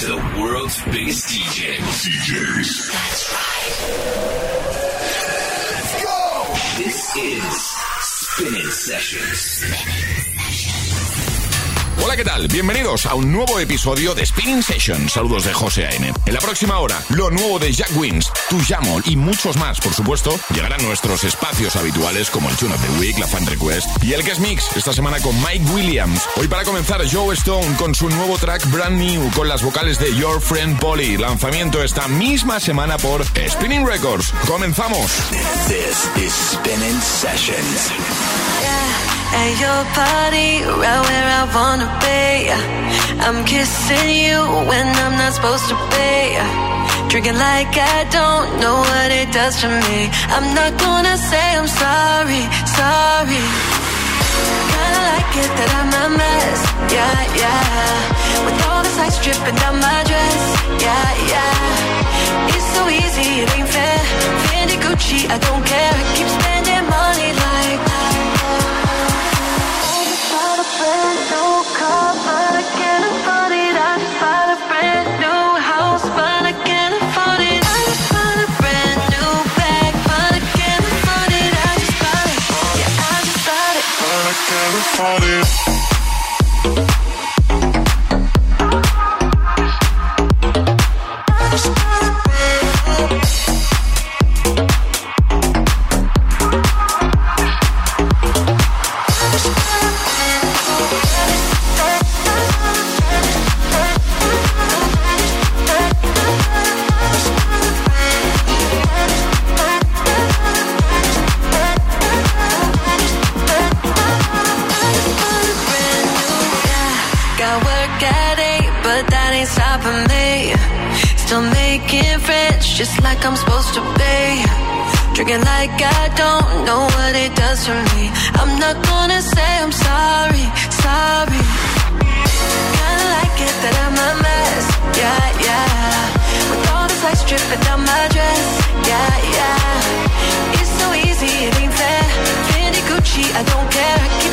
The world's biggest DJs. DJs. That's right. Let's go. This is Spinnin Sessions. Spinnin Hola, ¿qué tal? Bienvenidos a un nuevo episodio de Spinning Session. Saludos de José A.N. En la próxima hora, lo nuevo de Jack Wins, Tujamo y muchos más, por supuesto, llegarán nuestros espacios habituales como el Tune of the Week, la Fan Request y el Guest Mix, esta semana con Mike Williams. Hoy para comenzar, Joe Stone con su nuevo track Brand New con las vocales de Your Friend Polly. Lanzamiento esta misma semana por Spinning Records. Comenzamos. This is Spinning Sessions. At your party, right where I wanna be. I'm kissing you when I'm not supposed to be. Drinking like I don't know what it does to me. I'm not gonna say I'm sorry, sorry. Kinda like it that I'm a mess, yeah, yeah. With all this ice dripping down my dress, yeah, yeah. It's so easy, it ain't fair. Fendi Gucci, I don't care. Keep spending money like can't like I don't know what it does for me. I'm not gonna say I'm sorry, sorry. Kinda like it that I'm a mess, yeah, yeah. With all this ice dripping down my dress, yeah, yeah. It's so easy, it ain't fair. Fendi Gucci, I don't care. I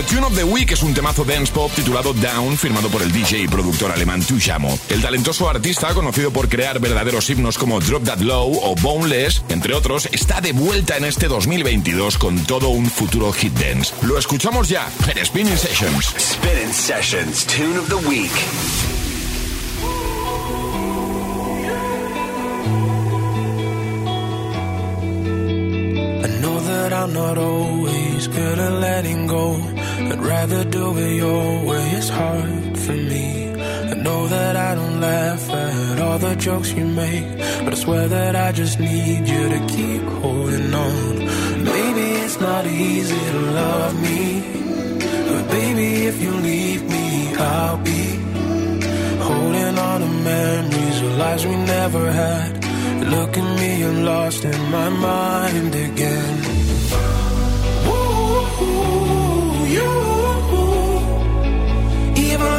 Nuestro Tune of the Week es un temazo dance pop titulado Down, firmado por el DJ y productor alemán Tushamo. El talentoso artista, conocido por crear verdaderos himnos como Drop That Low o Boneless, entre otros, está de vuelta en este 2022 con todo un futuro hit dance. Lo escuchamos ya en Spinning Sessions. Spinning Sessions Tune of the Week. that I'm not always good at letting go. I'd rather do it your way, it's hard for me. I know that I don't laugh at all the jokes you make, but I swear that I just need you to keep holding on. Maybe it's not easy to love me, but baby, if you leave me, I'll be holding on to memories of lives we never had. Look at me, I'm lost in my mind again.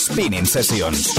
Spinning Sessions.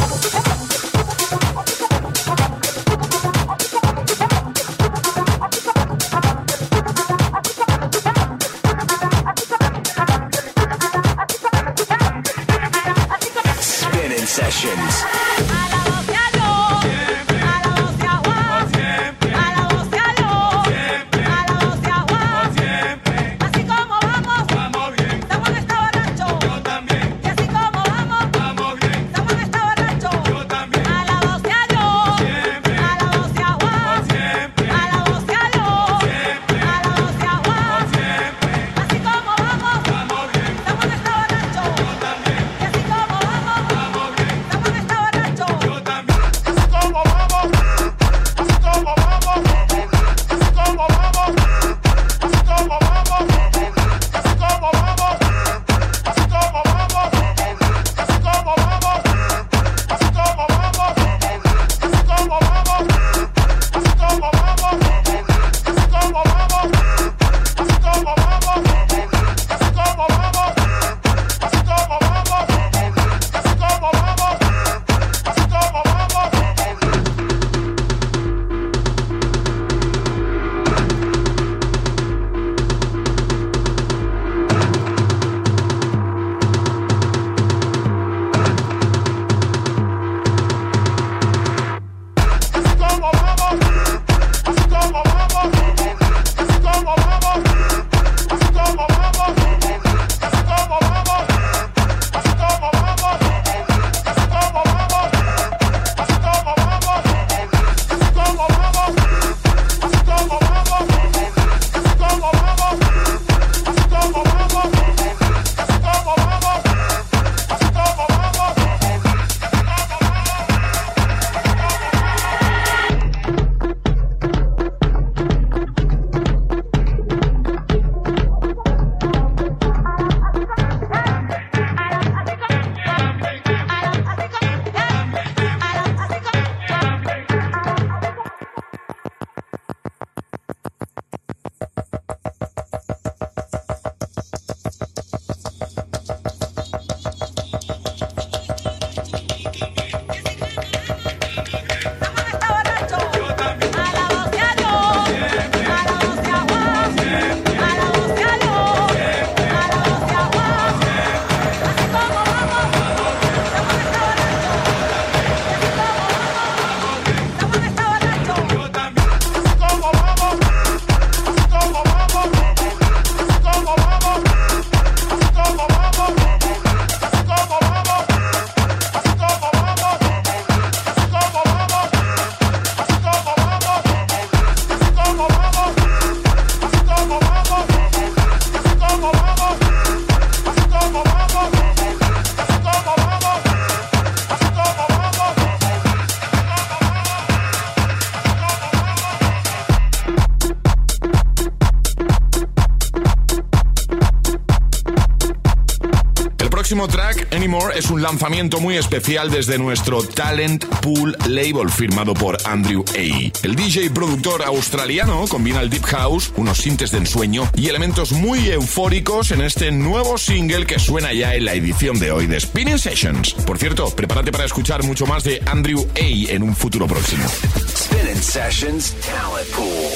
Es un lanzamiento muy especial desde nuestro Talent Pool Label firmado por Andrew A. El DJ productor australiano combina el Deep House, unos sintes de ensueño y elementos muy eufóricos en este nuevo single que suena ya en la edición de hoy de Spinning Sessions. Por cierto, prepárate para escuchar mucho más de Andrew A en un futuro próximo. Spinning Sessions Talent Pool.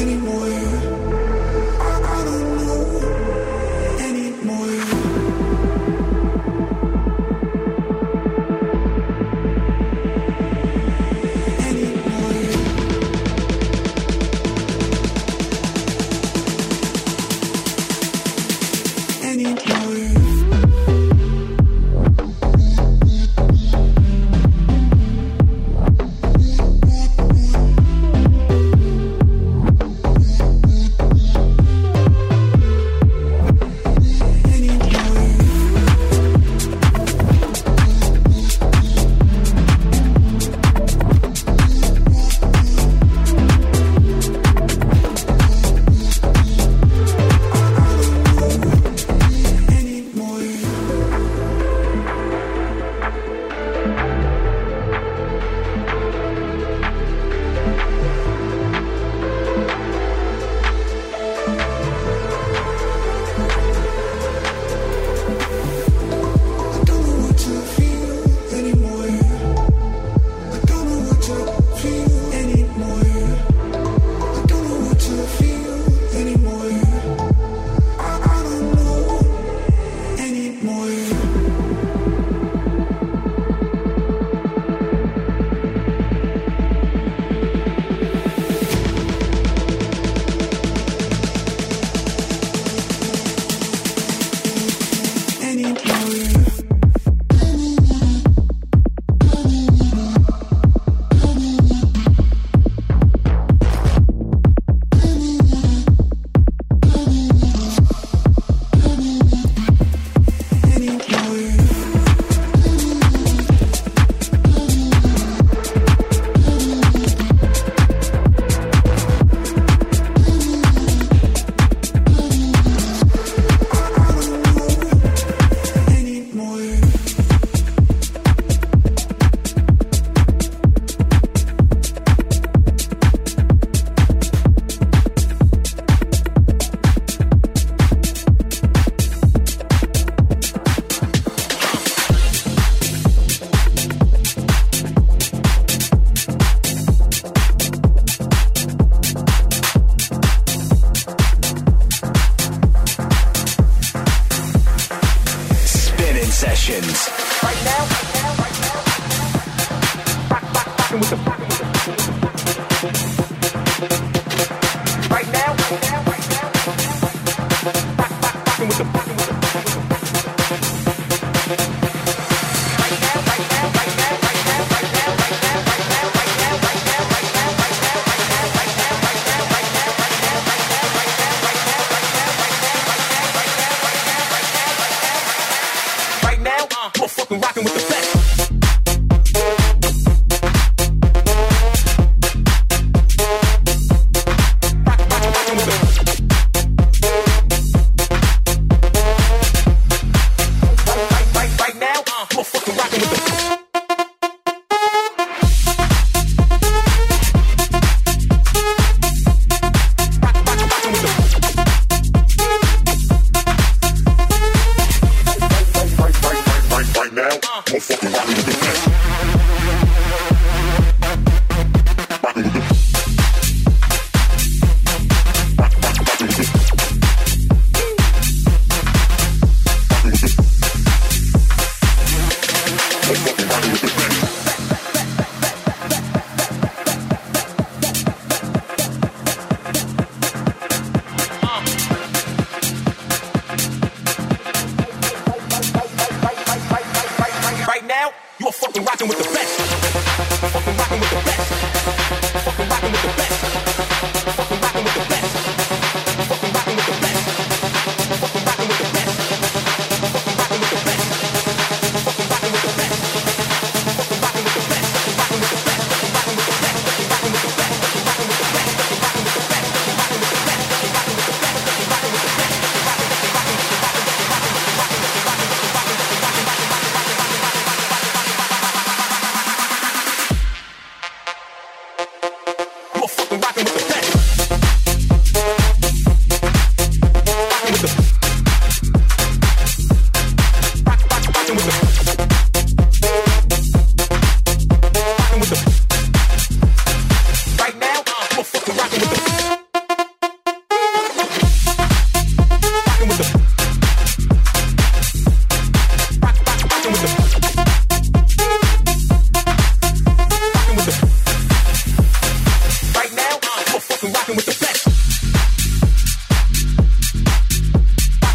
anymore.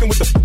fucking with the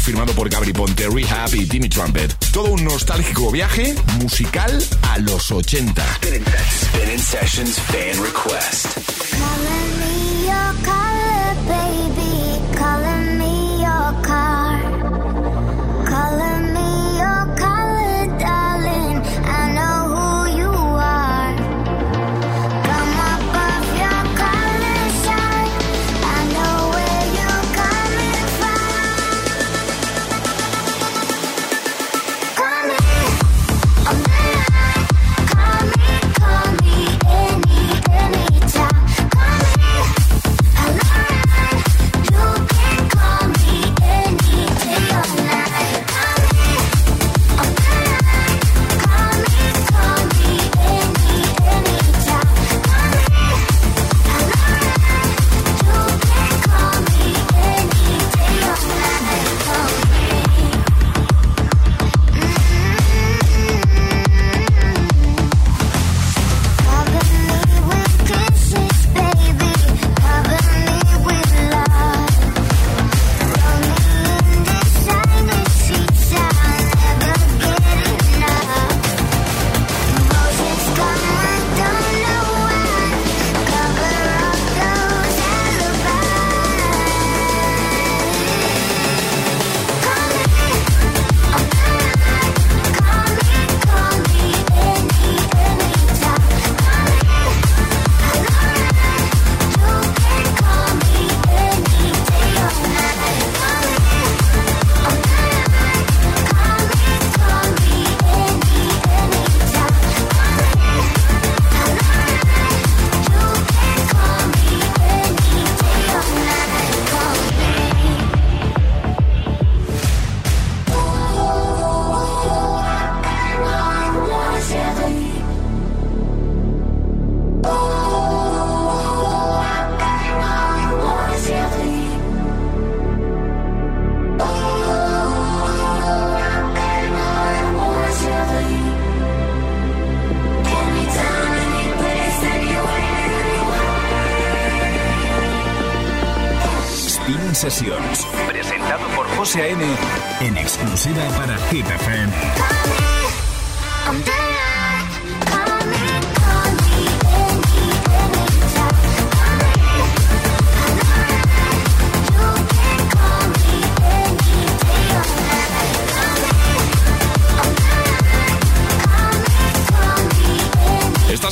firmado por Gabri Ponte, Rehab y Timmy Trumpet. Todo un nostálgico viaje musical a los 80. Spinning Sessions fan Presentado por José A.M. En exclusiva para Hit FM.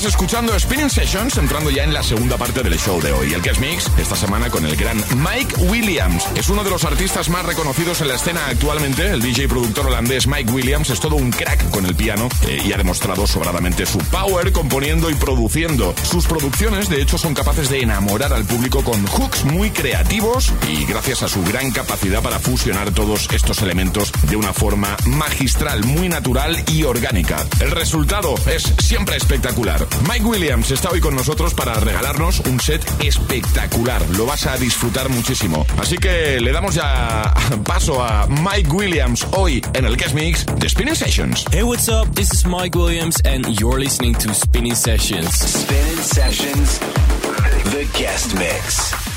Escuchando Spinning Sessions, entrando ya en la segunda parte del show de hoy. El Guest Mix, esta semana con el gran Mike Williams. Es uno de los artistas más reconocidos en la escena actualmente. El DJ productor holandés Mike Williams es todo un crack con el piano eh, y ha demostrado sobradamente su power componiendo y produciendo. Sus producciones, de hecho, son capaces de enamorar al público con hooks muy creativos y gracias a su gran capacidad para fusionar todos estos elementos de una forma magistral, muy natural y orgánica. El resultado es siempre espectacular. Mike Williams está hoy con nosotros para regalarnos un set espectacular. Lo vas a disfrutar muchísimo. Así que le damos ya paso a Mike Williams hoy en el Guest Mix de Spinning Sessions. Hey, what's up? This is Mike Williams, and you're listening to Spinning Sessions. Spinning Sessions, the guest mix.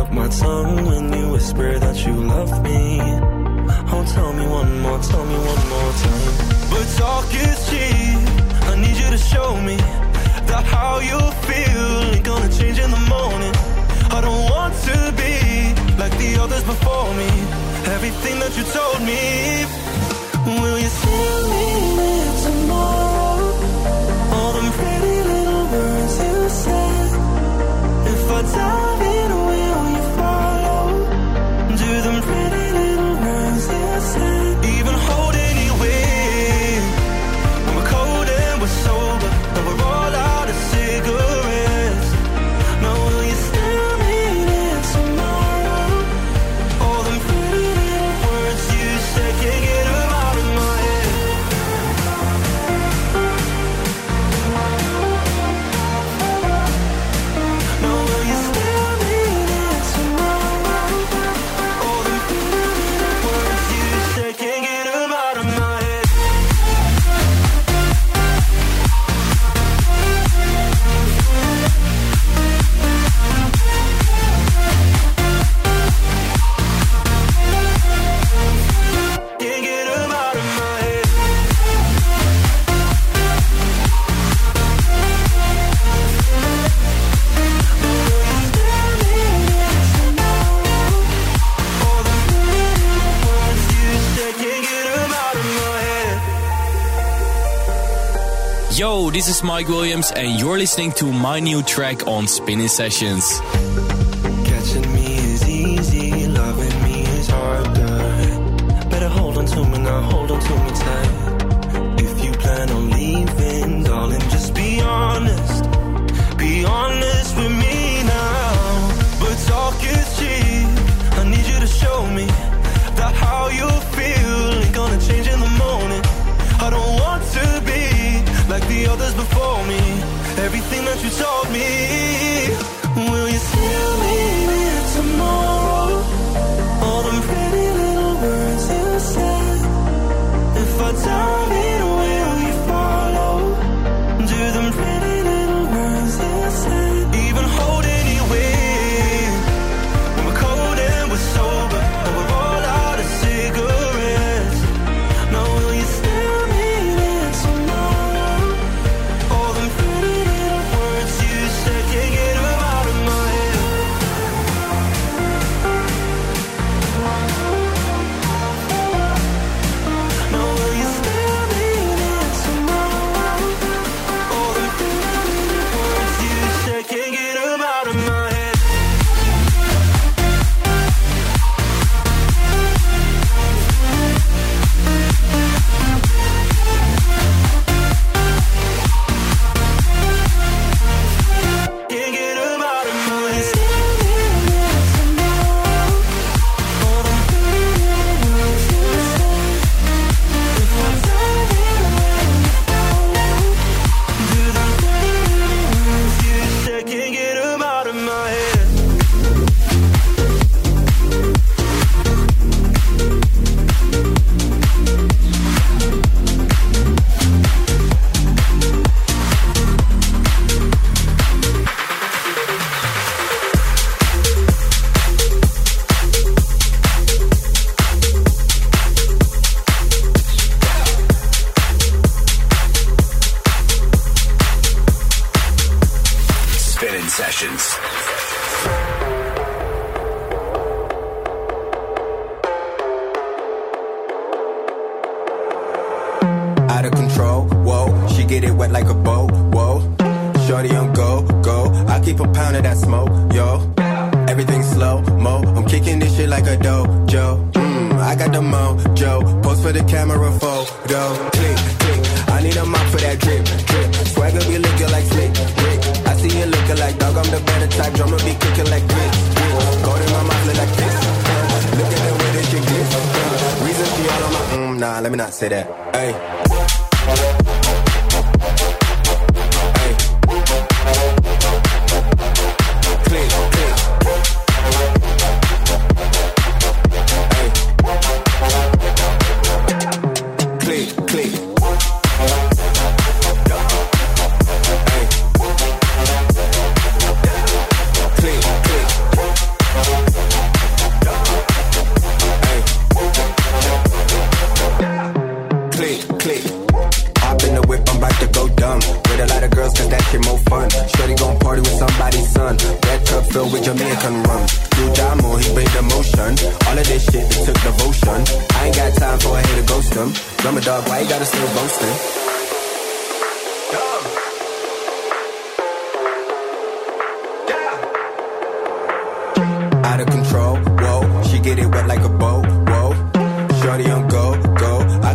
Up my tongue when you whisper that you love me. Oh, tell me one more, tell me one more time. But talk is cheap. I need you to show me that how you feel ain't gonna change in the morning. I don't want to be like the others before me. Everything that you told me. Will you still mean is Mike Williams, and you're listening to my new track on Spinnin Sessions. me.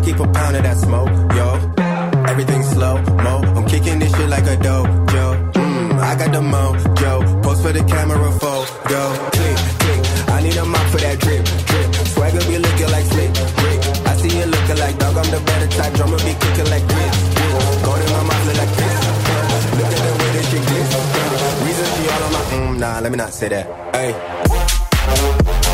keep a pound of that smoke, yo. Everything slow, mo. I'm kicking this shit like a dojo. Mmm, I got the mojo. Post for the camera, fo. Click, click. I need a mop for that drip, drip. Swagger be looking like slick, brick. I see you looking like dog. I'm the better type. Drummer be kicking like grits, grits. Go in my mouth look like this. Look at the way this shit glitz. Reason she all on my mm, nah, let me not say that. Hey.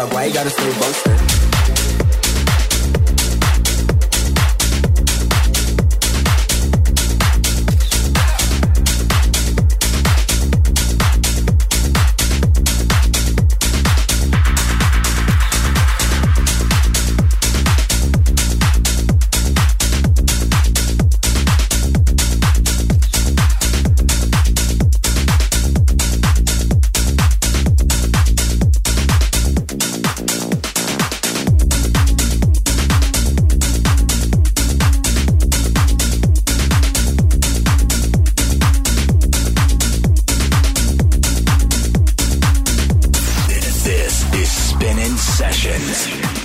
dog, why you gotta stay boasting? Sessions.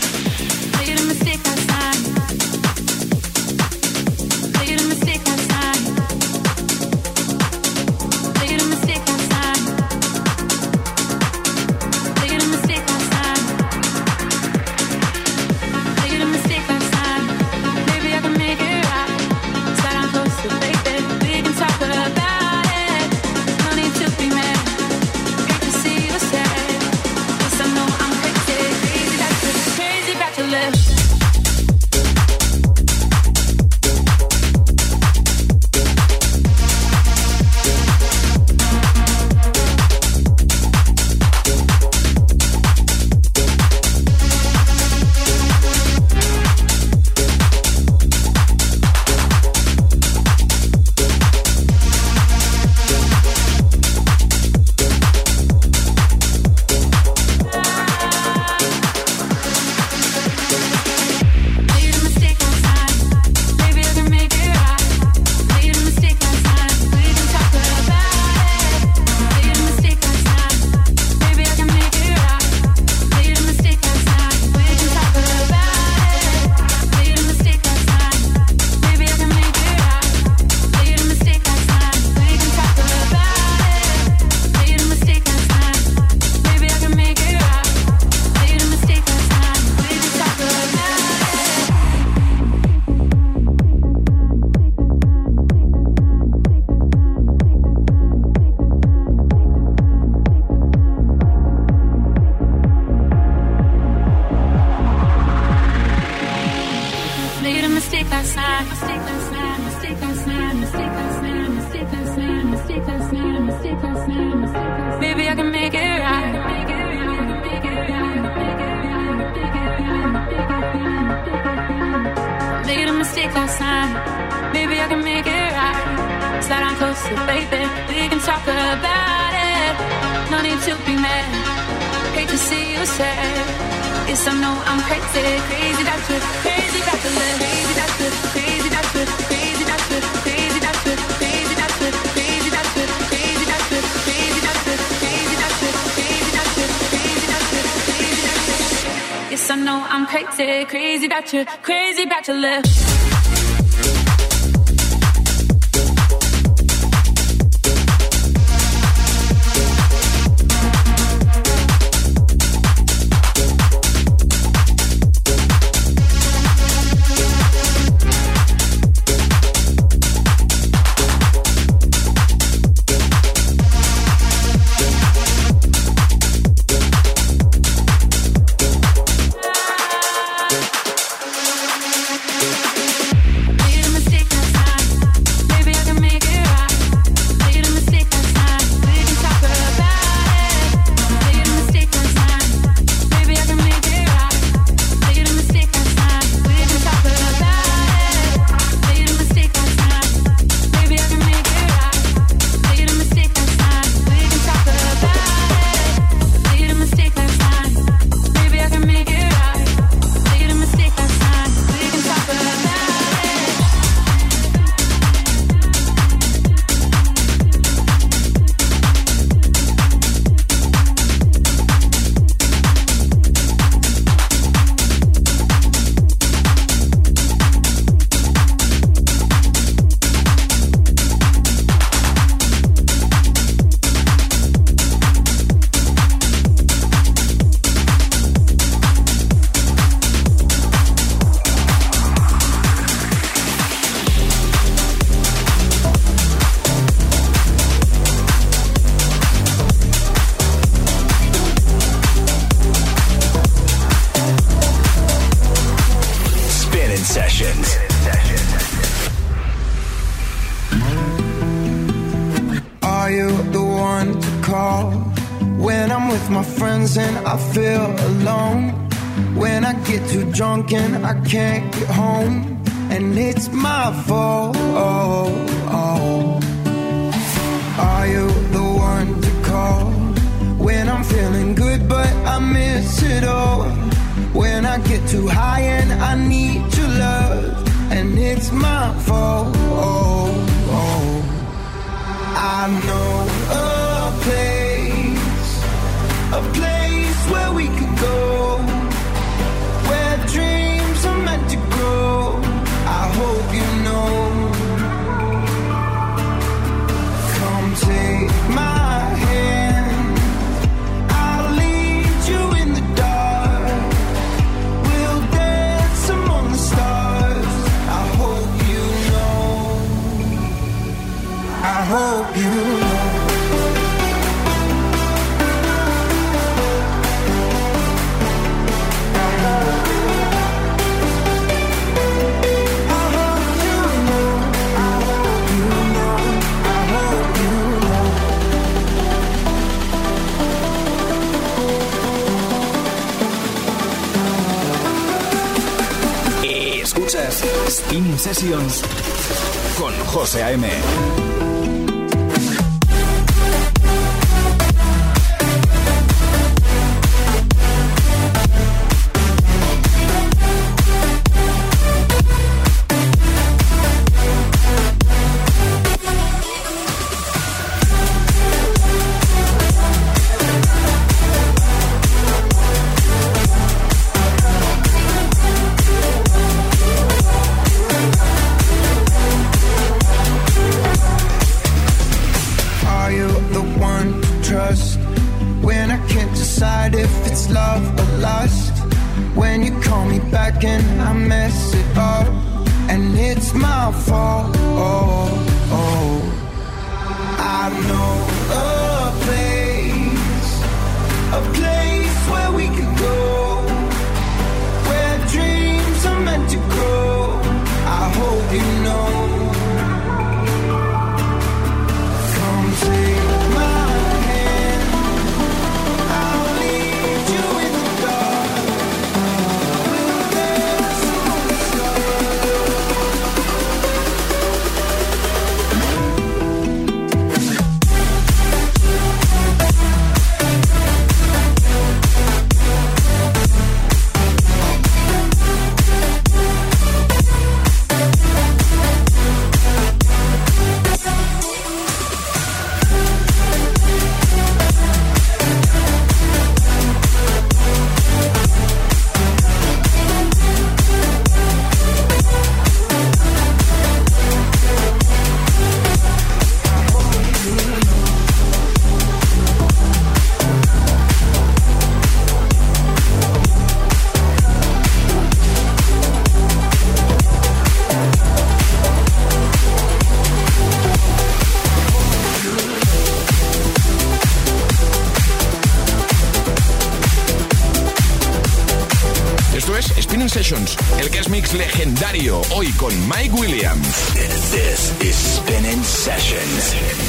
Maybe I can make it right. Made a mistake last time. Maybe I can make it right. Slide on closer, baby. We can talk about it. No need to be mad. Hate to see you sad. Yes, I know I'm crazy, crazy doctor, crazy doctor, crazy doctor, crazy doctor. Yes, I know I'm crazy, crazy doctor, crazy bachelor. Sessions con José A.M. y con Mike Williams. This is Spinning Sessions.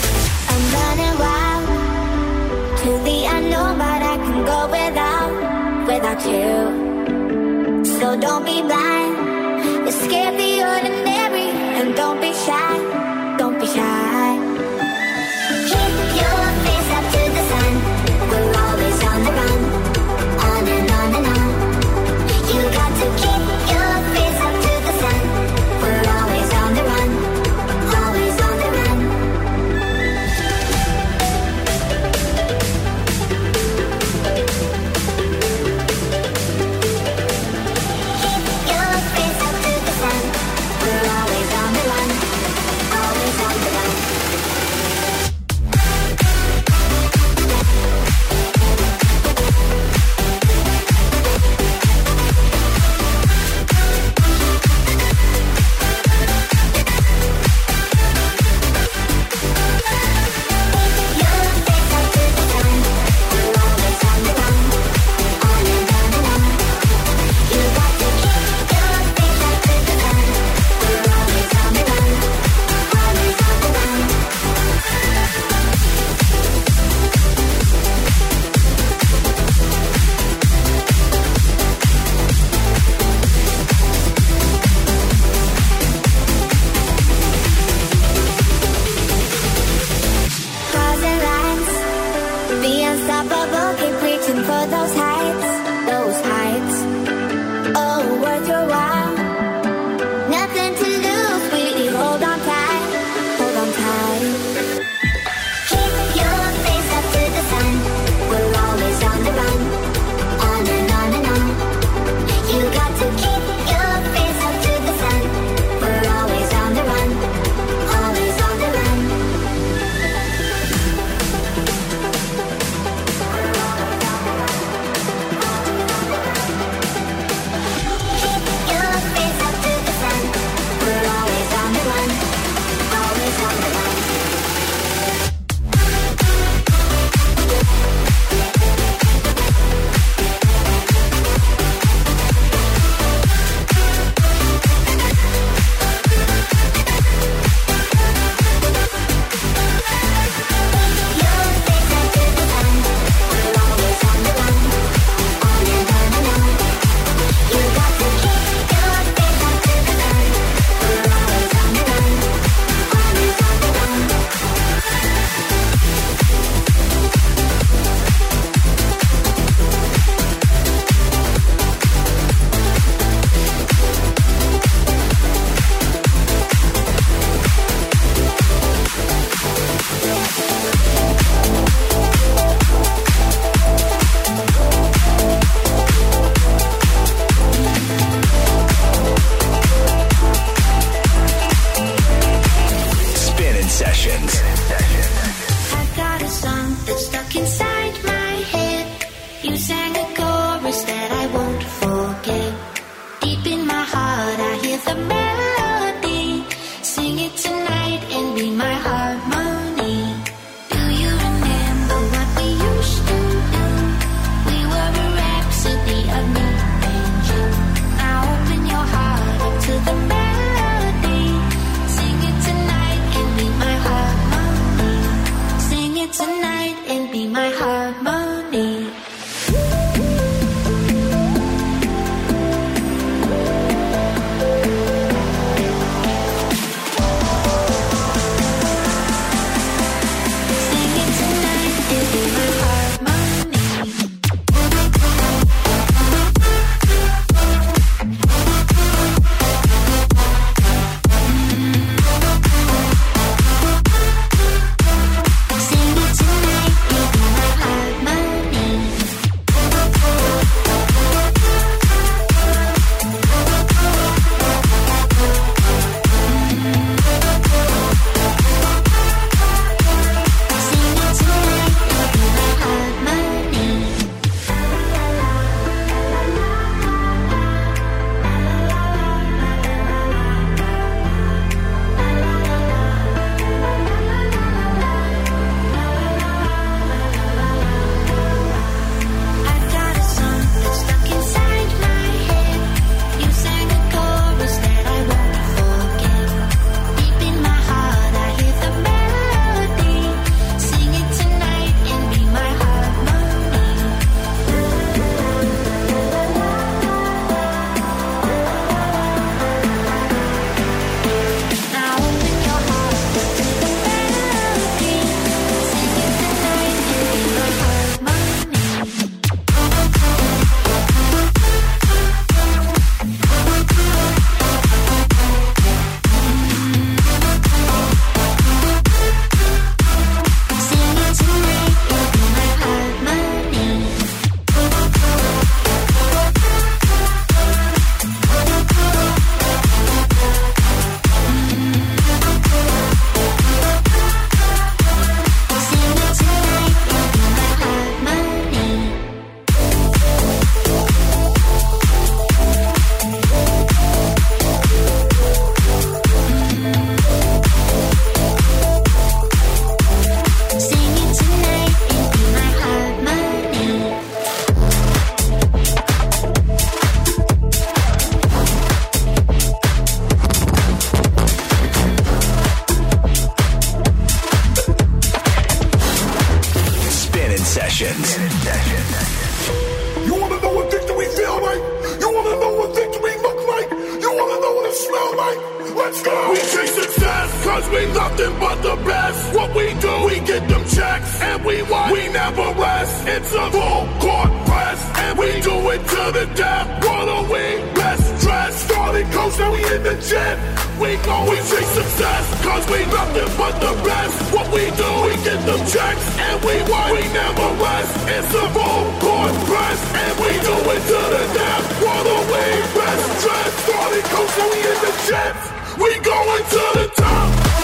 The tracks and we won. We never rest. It's a full court press and we do it to the death. While the way best dressed, started coast and we in the jets. We going to the top.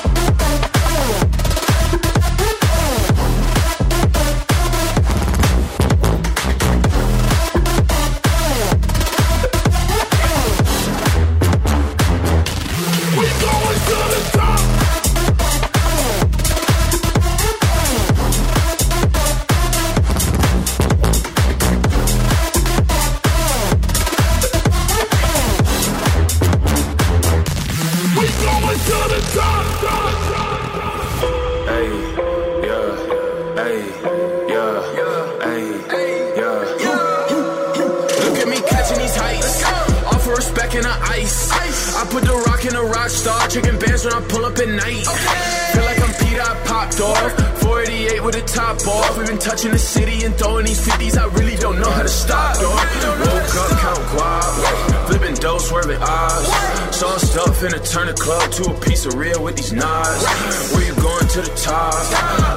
finna turn the club to a piece of real with these knives. Where you going to the top?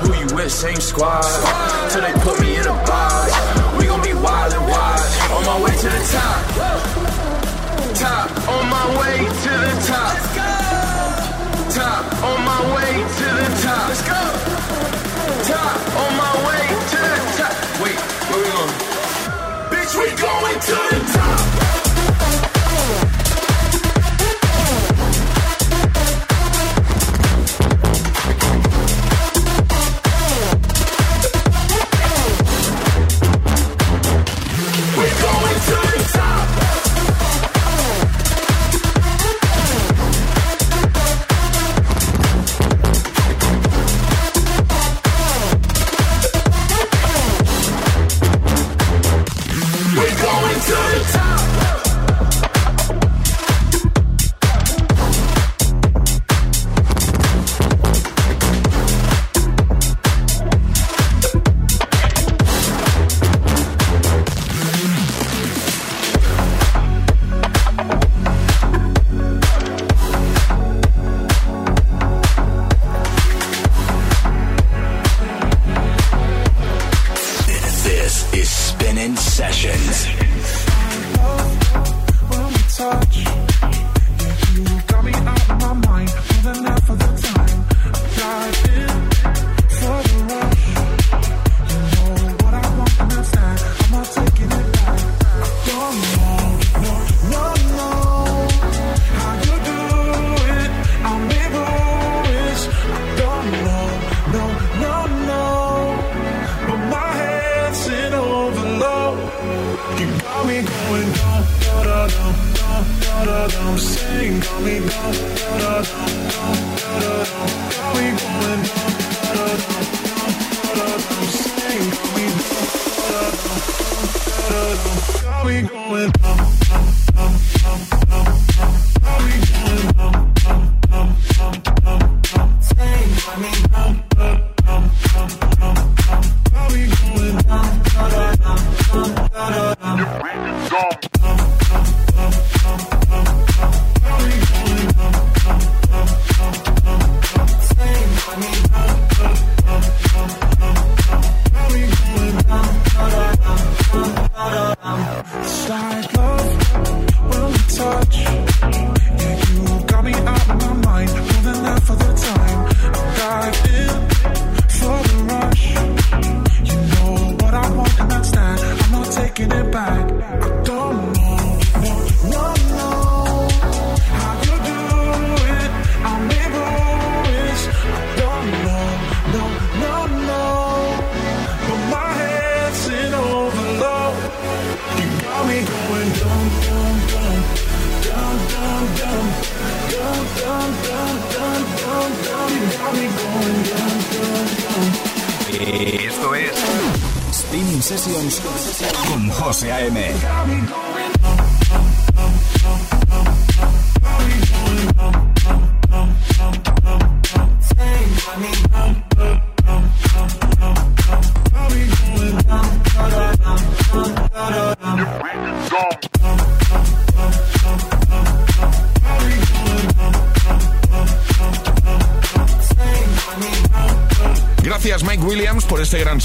Who you with? Same squad. Till they put me in a box. We gon' be wild and wild. On my way to the top. Top. On my way to the top. Top. On my way to the top. Let's go. Top. On my way to the top. Wait, where we going? Bitch, we going to the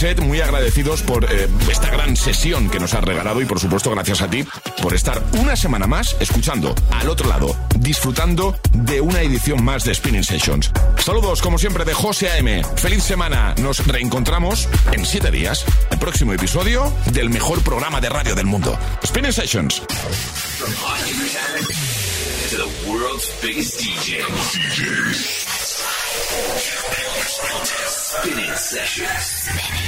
muy agradecidos por eh, esta gran sesión que nos has regalado y por supuesto gracias a ti por estar una semana más escuchando al otro lado, disfrutando de una edición más de Spinning Sessions. Saludos como siempre de José AM. Feliz semana. Nos reencontramos en siete días. El próximo episodio del mejor programa de radio del mundo. Spinning Sessions. Spinning Sessions.